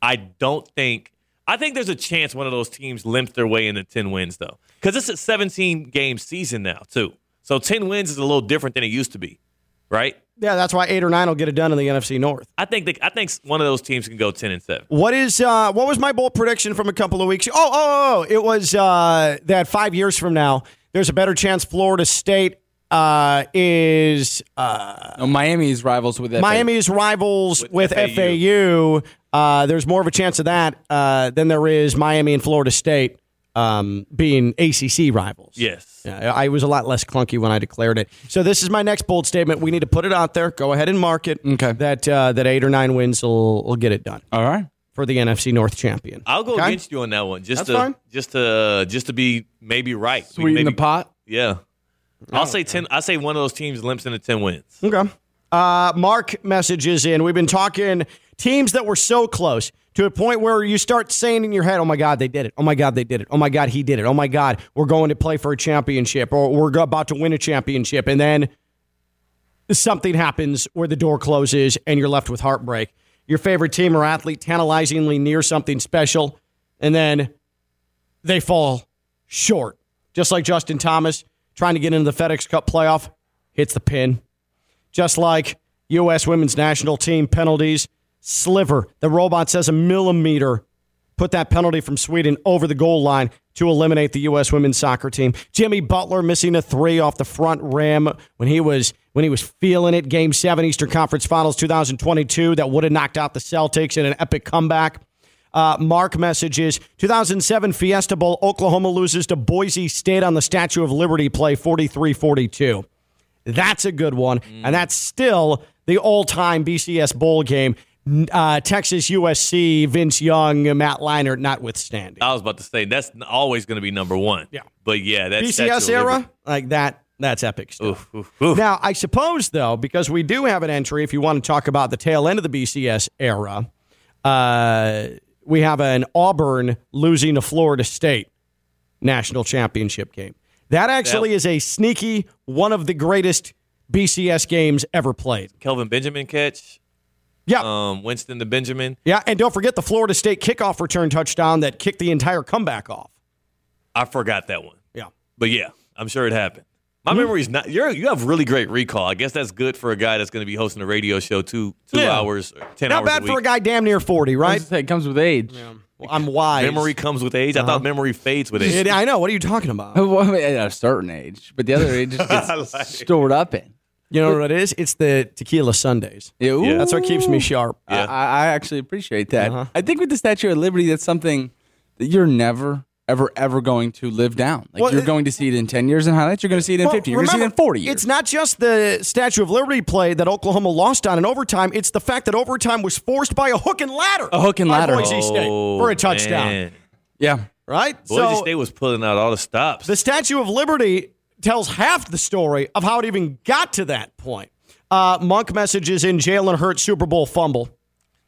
I don't think. I think there's a chance one of those teams limps their way into 10 wins, though. Because it's a 17 game season now, too. So 10 wins is a little different than it used to be, right? Yeah, that's why eight or nine will get it done in the NFC North. I think the, I think one of those teams can go 10 and 7. What is uh, what was my bold prediction from a couple of weeks? Oh, oh, oh! It was uh, that five years from now, there's a better chance Florida State uh, is uh, No, Miami's rivals with that. Miami's rivals with, With FAU. Uh, there's more of a chance of that uh, than there is Miami and Florida State um, being ACC rivals. Yes. Yeah, I was a lot less clunky when I declared it. So this is my next bold statement. We need to put it out there. Go ahead and mark it. Okay. That uh, that eight or nine wins will will get it done All right. for the NFC North champion. I'll go Okay? against you on that one, just That's to fine. just to just to be maybe right. We Sweeten the pot. Yeah, I'll say ten. I say one of those teams limps into ten wins. Okay. Uh, Mark messages in. We've been talking teams that were so close to a point where you start saying in your head, "Oh my God, they did it! Oh my God, they did it! Oh my God, he did it! Oh my God, we're going to play for a championship, or we're about to win a championship," and then something happens where the door closes and you're left with heartbreak. Your favorite team or athlete tantalizingly near something special, and then they fall short. Just like Justin Thomas trying to get into the FedEx Cup playoff, hits the pin. Just like U.S. women's national team penalties, sliver. The robot says a millimeter put that penalty from Sweden over the goal line to eliminate the U.S. women's soccer team. Jimmy Butler missing a three off the front rim when he was when he was feeling it. Game seven Eastern Conference Finals 2022 that would have knocked out the Celtics in an epic comeback. Uh, Mark messages 2007 Fiesta Bowl. Oklahoma loses to Boise State on the Statue of Liberty play 43 42. That's a good one. And that's still the all time BCS Bowl game. Uh, Texas USC, Vince Young, Matt Leinart notwithstanding. I was about to say that's always going to be number one. Yeah. but yeah, that's BCS era, like that, that's epic stuff. Oof, oof, oof. Now, I suppose, though, because we do have an entry, if you want to talk about the tail end of the BCS era, uh, we have an Auburn losing to Florida State national championship game. That actually is a sneaky one of the greatest BCS games ever played. Kelvin Benjamin catch. Yeah. Um, Winston the Benjamin. yeah, and don't forget the Florida State kickoff return touchdown that kicked the entire comeback off. I forgot that one, Yeah. but yeah, I'm sure it happened. My memory's not. You're you have really great recall. I guess that's good for a guy that's going to be hosting a radio show two two Yeah. hours, ten Not hours Not bad a for a guy damn near 40, right? Right. It comes with age. Well, I'm wise. Memory comes with age. I Uh-huh. thought memory fades with age. Yeah, I know. What are you talking about? Well, I mean, at a certain age, but the other age just gets like- stored up in. You know what it is? It's the tequila Sundays. Yeah, Yeah. That's what keeps me sharp. Yeah. I, I actually appreciate that. Uh-huh. I think with the Statue of Liberty, that's something that you're never, ever, ever going to live down. Like Well, you're it- going to see it in 10 years in highlights. You're going to see it in Well, 50. You're going to see it in 40 years. It's not just the Statue of Liberty play that Oklahoma lost on in overtime. It's the fact that overtime was forced by a hook and ladder. A hook and ladder. Boise State Oh, for a touchdown. man. yeah. Right? Boise so State was pulling out all the stops. the Statue of Liberty tells half the story of how it even got to that point. Uh, Monk messages in Jalen Hurts Super Bowl fumble.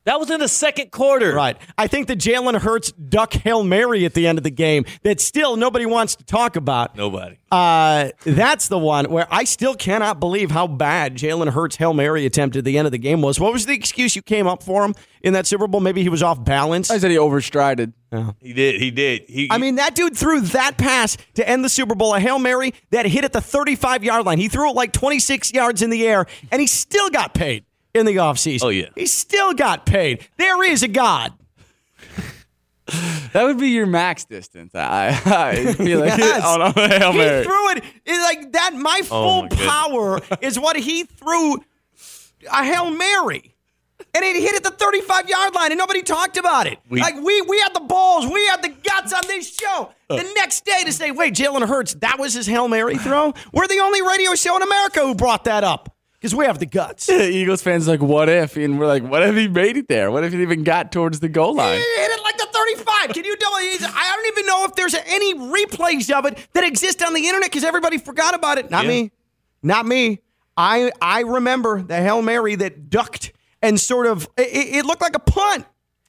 That was in the second quarter. Right. I think the Jalen Hurts duck Hail Mary at the end of the game that still nobody wants to talk about. Nobody. Uh, that's the one where I still cannot believe how bad Jalen Hurts' Hail Mary attempt at the end of the game was. What was the excuse you came up for him in that Super Bowl? Maybe he was off balance. I said he overstrided. He did. He did. He. I mean, that dude threw that pass to end the Super Bowl, a Hail Mary that hit at the 35 yard line. He threw it like 26 yards in the air, and he still got paid in the offseason. Oh, yeah. He still got paid. There is a God. That would be your max distance. I, I feel like Yes. on a Hail He threw it, it like that. My Oh, full my power is what he threw a Hail Mary. And it hit at the 35 yard line, and nobody talked about it. We- like we we had the balls, we had the guts on this show. Uh. the next day to say, wait, Jalen Hurts, that was his Hail Mary throw? We're the only radio show in America who brought that up. Because we have the guts. Eagles fans like, what if? And we're like, what if he made it there? What if he even got towards the goal line? He hit it like the 35. Can you double? he's- I don't even know if there's any replays of it that exist on the internet because everybody forgot about it. Not Yeah. me. Not me. I I remember the Hail Mary that ducked and sort of it, it looked like a punt.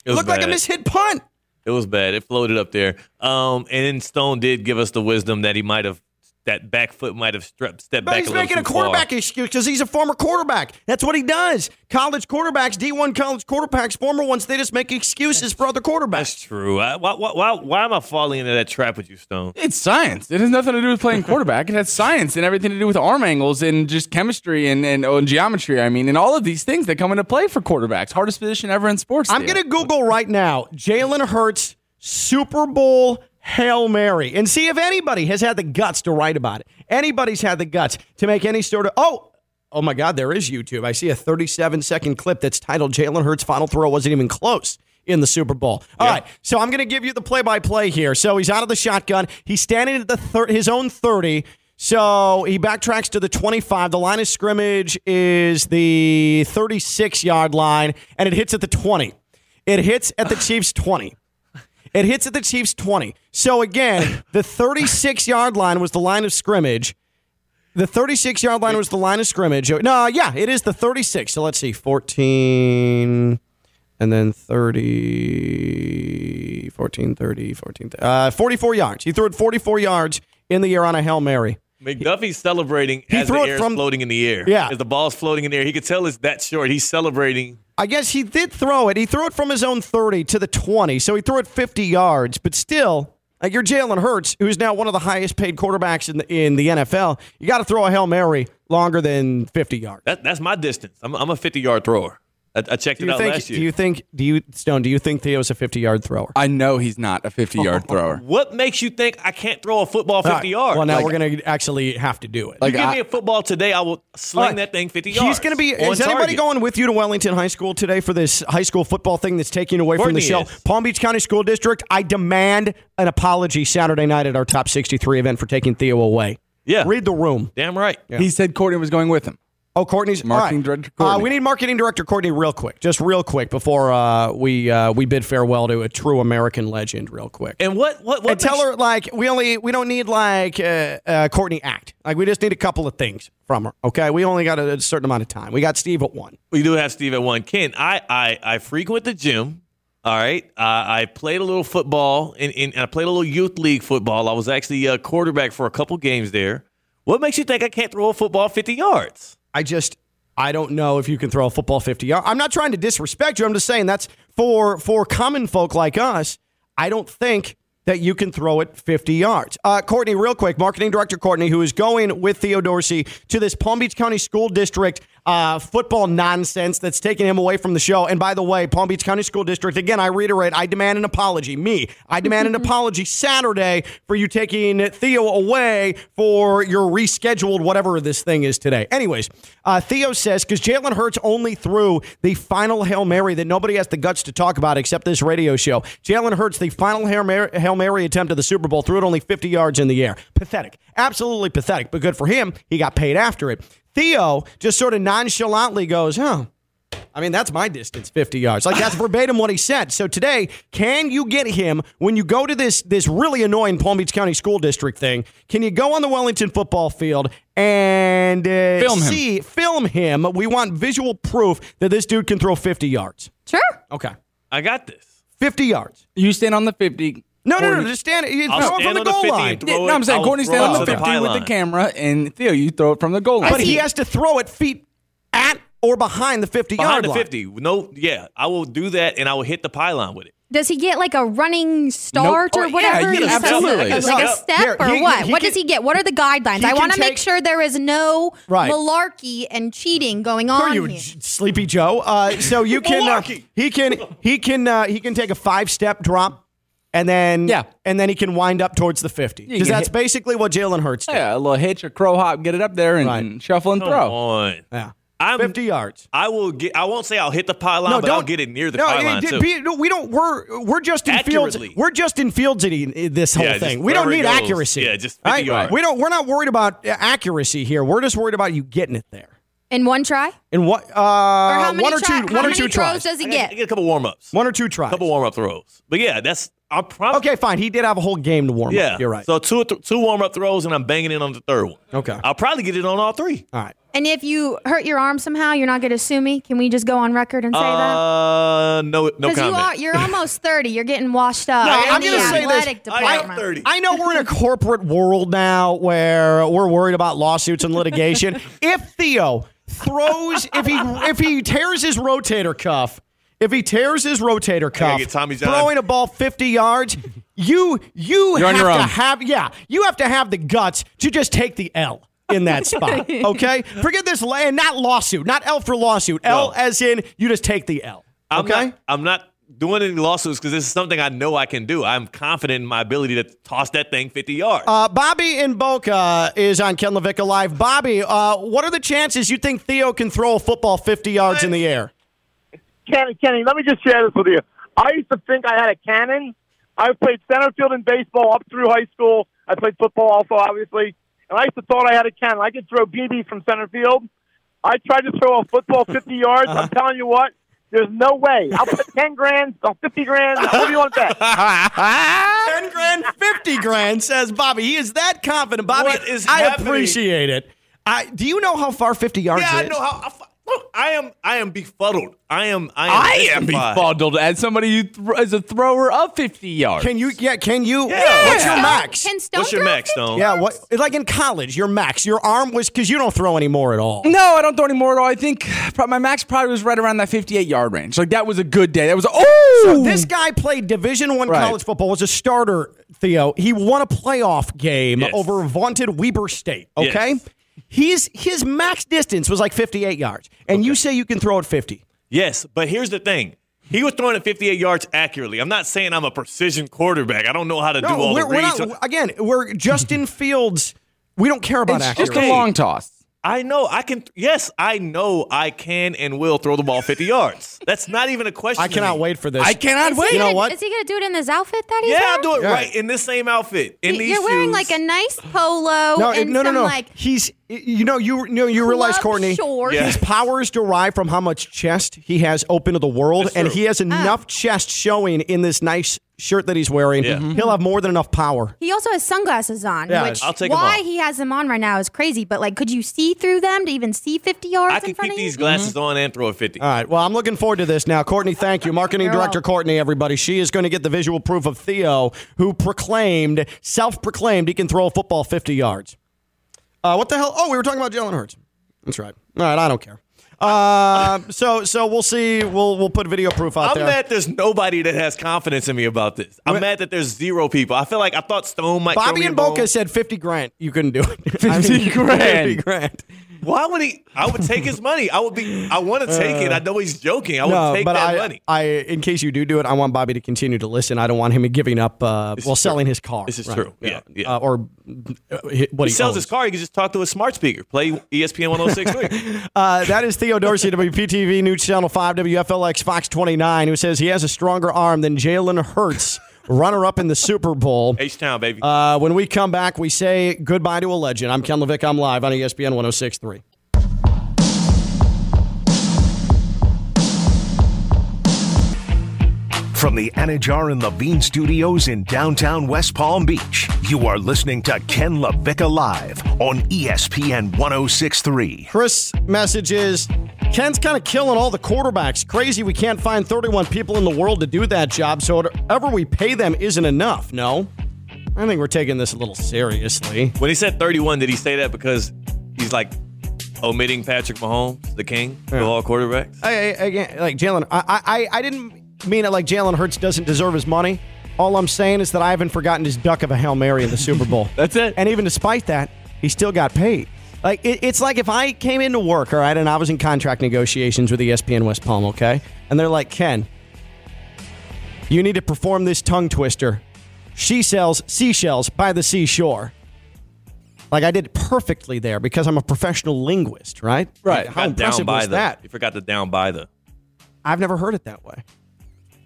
It was looked like a bad. mishit punt. It was bad. It floated up there. Um, and then Stone did give us the wisdom that he might have that back foot might have stepped stepped But back he's a little making a quarterback far. excuse because he's a former quarterback. That's what he does. College quarterbacks, D1 college quarterbacks, former ones, they just make excuses for other quarterbacks. That's true. I, why, why, why, why am I falling into that trap with you, Stone? It's science. It has nothing to do with playing quarterback. It has science and everything to do with arm angles and just chemistry and, and, oh, and geometry. I mean, and all of these things that come into play for quarterbacks. Hardest position ever in sports. I'm going to Google right now Jalen Hurts Super Bowl Hail Mary and see if anybody has had the guts to write about it. Anybody's had the guts to make any sort of. Oh, oh my God, there is YouTube. I see a 37 second clip that's titled Jalen Hurts' final throw wasn't even close. In the Super Bowl. All right, so I'm going to give you the play by play here. So he's out of the shotgun. He's standing at the thir- his own 30. So he backtracks to the 25. The line of scrimmage is the 36 yard line, and it hits at the 20. It hits at the Chiefs 20. It hits at the Chiefs 20. So again, the 36 yard line was the line of scrimmage. The 36 yard line was the line of scrimmage. No, yeah, it is the 36. So let's see 14 and then 30, 14, 30, 14, uh, 44 yards. He threw it 44 yards in the air on a Hail Mary. McDuffie's celebrating He as the threw it air from- is floating in the air. Yeah. As the ball's floating in the air. He could tell it's that short. He's celebrating. I guess he did throw it. He threw it from his own 30 to the 20. So he threw it 50 yards, but still, like you're Jalen Hurts, who's now one of the highest paid quarterbacks in the, in the NFL. You got to throw a Hail Mary longer than 50 yards. That, that's my distance. I'm, I'm a 50 yard thrower. I, I checked Do it you out think? last year. Do you think? Do you Stone? Do you think Theo's a 50 yard thrower? I know he's not a 50 yard thrower. what makes you think I can't throw a football 50 All right, yards? Well, now Like- we're going to actually have to do it. Like you give I- me a football today, I will sling All right. that thing 50 yards. He's going to be. on Is anybody going with you to Wellington High School today for this high school football thing that's taking away from the show? is. Palm Beach County School District. I demand an apology Saturday night at our top 63 event for taking Theo away. Yeah. Read the room. Damn right. He said Courtney was going with him. Oh, Courtney's Marketing all right. director Uh, we need marketing director Courtney real quick, just real quick before uh, we uh, we bid farewell to a true American legend, real quick. And what what what and tell her like we only we don't need like uh, uh, Courtney act like we just need a couple of things from her. Okay, we only got a, a certain amount of time. We got Steve at one. We do have Steve at one. Ken, I I, I frequent the gym. All right, uh, I played a little football and, and I played a little youth league football. I was actually a quarterback for a couple games there. What makes you think I can't throw a football 50 yards? I just I don't know if you can throw a football 50 yards. I'm not trying to disrespect you. I'm just saying that's for for common folk like us. I don't think that you can throw it 50 yards. Uh, Courtney, real quick, marketing director Courtney, who is going with Theo Dorsey to this Palm Beach County School District uh, football nonsense that's taking him away from the show. And by the way, Palm Beach County School District, again, I reiterate, I demand an apology. Me, I demand an apology Saturday for you taking Theo away for your rescheduled whatever this thing is today. Anyways, uh, Theo says because Jalen Hurts only threw the final Hail Mary that nobody has the guts to talk about except this radio show. Jalen Hurts, the final Hail Mary, Hail Mary attempt of the Super Bowl, threw it only 50 yards in the air. Pathetic. Absolutely pathetic, but good for him. He got paid after it. Theo just sort of nonchalantly goes, huh. I mean, that's my distance, 50 yards. Like that's verbatim what he said. So today, can you get him when you go to this this really annoying Palm Beach County School District thing? Can you go on the Wellington football field and uh, Film him. see film him? We want visual proof that this dude can throw 50 yards. Sure. Okay, I got this. 50 yards. You stand on the 50. No, no, no, Courtney- just stand. You I'll throw it from the on the goal 50 line. and Yeah, throw no, I'm saying I'll Courtney throw stand it on the to the 50 with the pylon. camera, and Theo, you throw it from the goal line. But he has to throw it feet at or behind the 50 Behind yard the line. 50. No, yeah, I will do that and I will hit the pylon with it. Does he get like a running start Oh, or yeah, whatever? yeah, Just a- absolutely. Like, like a Yep. step Here, or he- what? he what can- does he get? What are the guidelines? he I can want to take- make sure there is no Right. malarkey and cheating going Sure, on you here. J- Sleepy Joe. Uh, so you can uh, Malarkey. he can he can uh, he can take a five step drop, and then Yeah. and then he can wind up towards the fifty because that's hit- basically what Jalen Hurts did. Yeah, a little hitch, a crow hop, get it up there and, Right. and shuffle and Come throw. on. Yeah, I'm, fifty yards. I will get. I won't say I'll hit the pylon, but I'll get it near the no, pylon it- too. be- no, we don't. We're we're just in fields. We're just in fields this whole Yeah, thing. We don't need goes. accuracy. Yeah, just 50 Right? yards. We don't. We're not worried about accuracy here. We're just worried about you getting it there. In one try? In what? Uh, Or how many, one or try- two. how One or two throws tries. does he get? get, I get a couple warm ups. One or two tries. couple warm up throws. But yeah, that's I promise. Okay, fine. He did have a whole game to warm up. Yeah, up. You're right. So two th- two warm up throws, and I'm banging in on the third one. Okay. I'll probably get it on all three. All right. And if you hurt your arm somehow, you're not going to sue me. Can we just go on record and say that? Uh, no, no Because You are, you're almost 30. You're getting washed up. No, in I'm gonna say this. athletic I am 30. I know we're in a corporate world now where we're worried about lawsuits and litigation. if Theo throws, if he if he tears his rotator cuff, if he tears his rotator cuff, get Tommy John. throwing a ball 50 yards, you you You're on have your to own. have yeah, you have to have the guts to just take the L. In that spot, okay. Forget this, la- not lawsuit, not L for lawsuit. L No. as in you just take the L. I'm Okay, not, I'm not doing any lawsuits because this is something I know I can do. I'm confident in my ability to toss that thing 50 yards. Uh, Bobby in Boca is on Ken LaVicka Live. Bobby, uh, what are the chances you think Theo can throw a football 50 yards in the air? Kenny, Kenny, let me just share this with you. I used to think I had a cannon. I played center field in baseball up through high school. I played football also, obviously. And I used to thought I had a cannon. I could throw BBs from center field. I tried to throw a football 50 yards. I'm uh-huh. telling you what, there's no way. I'll put 10 grand, or 50 grand. What do you want to bet? 10 grand, 50 grand, says Bobby. He is that confident. Bobby, What is I happening? appreciate it. I, do you know how far 50 yards yeah, is? I know how. I, look, I am. I am befuddled. I am. I am, I am befuddled as somebody who th- is a thrower of 50 yards. Can you, yeah, can you? Yeah. What's your max? Can Stone What's your max, 50 Stone? Yeah, what? Like in college, your max, your arm was because you don't throw anymore at all. No, I don't throw any more at all. I think my max probably was right around that 58 yard range. Like that was a good day. That was oh. So this guy played Division One Right. college football. Was a starter. Theo. He won a playoff game Yes. over vaunted Weber State. Okay, Yes. His his max distance was like 58 yards, and you say you can throw it 50. Yes, but here's the thing. He was throwing it 58 yards accurately. I'm not saying I'm a precision quarterback. I don't know how to do all we're, the we're reads. not. Again, we're Justin Fields. We don't care about it's accuracy. just a long toss. I know I can. Yes, I know I can and will throw the ball 50 yards. That's not even a question. I to cannot me. wait for this. I cannot Is wait. he You know gonna- what? Is he going to do it in this outfit that he's Yeah, wearing? I'll do it Yeah. right in this same outfit. In these You're wearing shoes. like a nice polo No, and no, no, some no. like He's, you know, you, you know, you realize, club Courtney, shorts. Yeah. his powers derive from how much chest he has open to the world, and he has oh. enough chest showing in this nice shirt that he's wearing. Yeah. He'll have more than enough power. He also has sunglasses on, Yeah, which I'll take 'em why he has them on right now is crazy. But like, could you see through them to even see 50 yards I in can front keep of you? these glasses on and throw a 50. All right. Well, I'm looking forward to this now. Courtney, thank you. Marketing You're director welcome. Courtney, everybody. She is going to get the visual proof of Theo, who proclaimed, self proclaimed, he can throw a football 50 yards. Uh, what the hell? Oh, we were talking about Jalen Hurts. That's right. All right. I don't care. Uh, so so we'll see. We'll we'll put video proof out there. I'm mad there's nobody that has confidence in me about this. I'm mad that there's zero people. I feel like I thought Stone might throw Bobby and Boca said 50 grand. You couldn't do it. 50 grand. 50 grand. Why would he? I would take his money. I would be. I want to take it. I know he's joking. I would Uh, No, take but that I, money. I, in case you do do it, I want Bobby to continue to listen. I don't want him giving up, uh, well, selling true. his car. This is Right. true. Yeah, yeah. Uh, or uh, what he he, sells owns. his car. He can just talk to a smart speaker. Play ESPN 106.3. Uh, that is Theo Dorsey, WPTV News Channel 5, WFLX Fox 29, who says he has a stronger arm than Jalen Hurts, runner up in the Super Bowl. H Town, baby. Uh, when we come back, we say goodbye to a legend. I'm Ken LaVicka. I'm live on ESPN 1063. From the Anidjar and Levine Studios in downtown West Palm Beach, you are listening to Ken LaVicka Live on ESPN 1063. Chris messages Ken's kind of killing all the quarterbacks. Crazy we can't find 31 people in the world to do that job, so whatever we pay them isn't enough. No. I think we're taking this a little seriously. when he said 31, did he say that because he's like omitting Patrick Mahomes, the king of all quarterbacks? I, I, again, like Jalen, I, I, I didn't mean it like Jalen Hurts doesn't deserve his money. All I'm saying is that I haven't forgotten his duck of a hail mary in the Super Bowl. That's it. And even despite that, he still got paid. Like it, it's like if I came into work, all right, and I was in contract negotiations with ESPN West Palm, okay, and they're like, Ken, you need to perform this tongue twister. She sells seashells by the seashore. Like I did it perfectly there because I'm a professional linguist, right? Right. Like, how impressive by was the, that? You forgot the down by the. I've never heard it that way.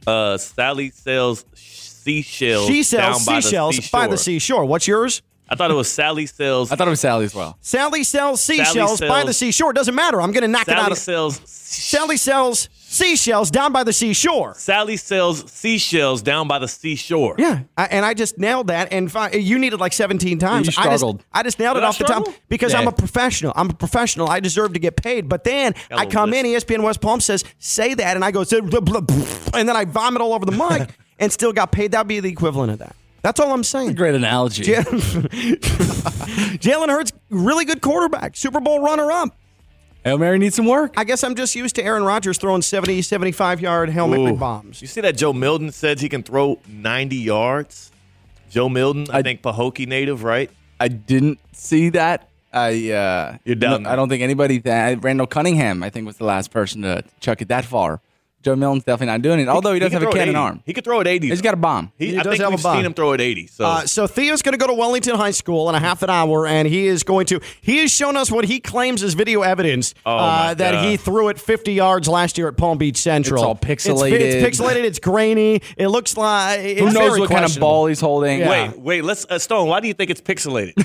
Uh, Sally sells seashells. She sells seashells by the seashore. What's yours? I thought it was Sally sells. I thought it was Sally as well. Sally sells seashells by sells- the seashore. Doesn't matter. I'm going to knock it out Sally of sells. Sally sells seashells down by the seashore. Sally sells seashells down by the seashore. Yeah, I, and I just nailed that. And fi- you needed like 17 times. You I just, struggled. I just nailed Did it I off the top struggle? because I'm a professional. I'm a professional. I deserve to get paid. But then I little come in. ESPN West Palm says, say that, and I go, "Say blah, blah, blah," and then I vomit all over the mic and still got paid. That'd be the equivalent of that. That's all I'm saying. Great analogy. Jalen Hurts, really good quarterback, Super Bowl runner up. Hail Mary needs some work. I guess I'm just used to Aaron Rodgers throwing 70, 75 yard Hail Mary Ooh. bombs. You see that Joe Milton says he can throw 90 yards? Joe Milton, I, I- think Pahokee native, right? I didn't see that. I uh, You're down no- I don't think anybody. That, Randall Cunningham, I think, was the last person to chuck it that far. Joe Milton's definitely not doing it. Although he does can have a cannon arm. He could throw it 80. He's got a bomb. He, He I does think have a we've bomb. seen him throw it 80. So, Uh, so Theo's going to go to Wellington High School in a half an hour, and he is going to. He has shown us what he claims is video evidence Oh, uh, that God. he threw it 50 yards last year at Palm Beach Central. It's all pixelated. it's pixelated. It's grainy. It looks like it's Who knows very what kind of ball he's holding? Yeah. wait, wait. Let's uh, Stone. Why do you think it's pixelated?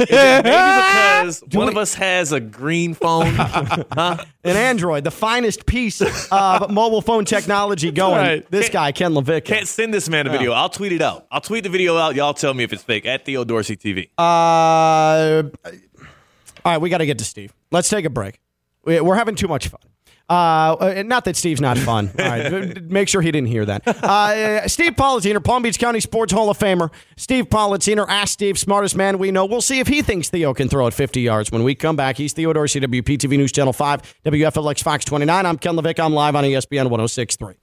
Is it maybe because one of us has a green phone, huh? An Android, the finest piece of mobile phone technology going. right. This guy, Ken LaVicka. Can't send this man a video. I'll tweet it out. I'll tweet the video out. Y'all tell me if it's fake at Theo Dorsey TV. Uh, all right, we got to get to Steve. Let's take a break. We're having too much fun. Uh, uh, not that Steve's not fun. All right, make sure he didn't hear that. Uh, Steve Politiner, Palm Beach County Sports Hall of Famer. Steve Politiner, ask Steve, smartest man we know. We'll see if he thinks Theo can throw it 50 yards when we come back. He's Theo Dorsey, WPTV News Channel 5, WFLX Fox 29. I'm Ken LaVicka. I'm live on ESPN 1063.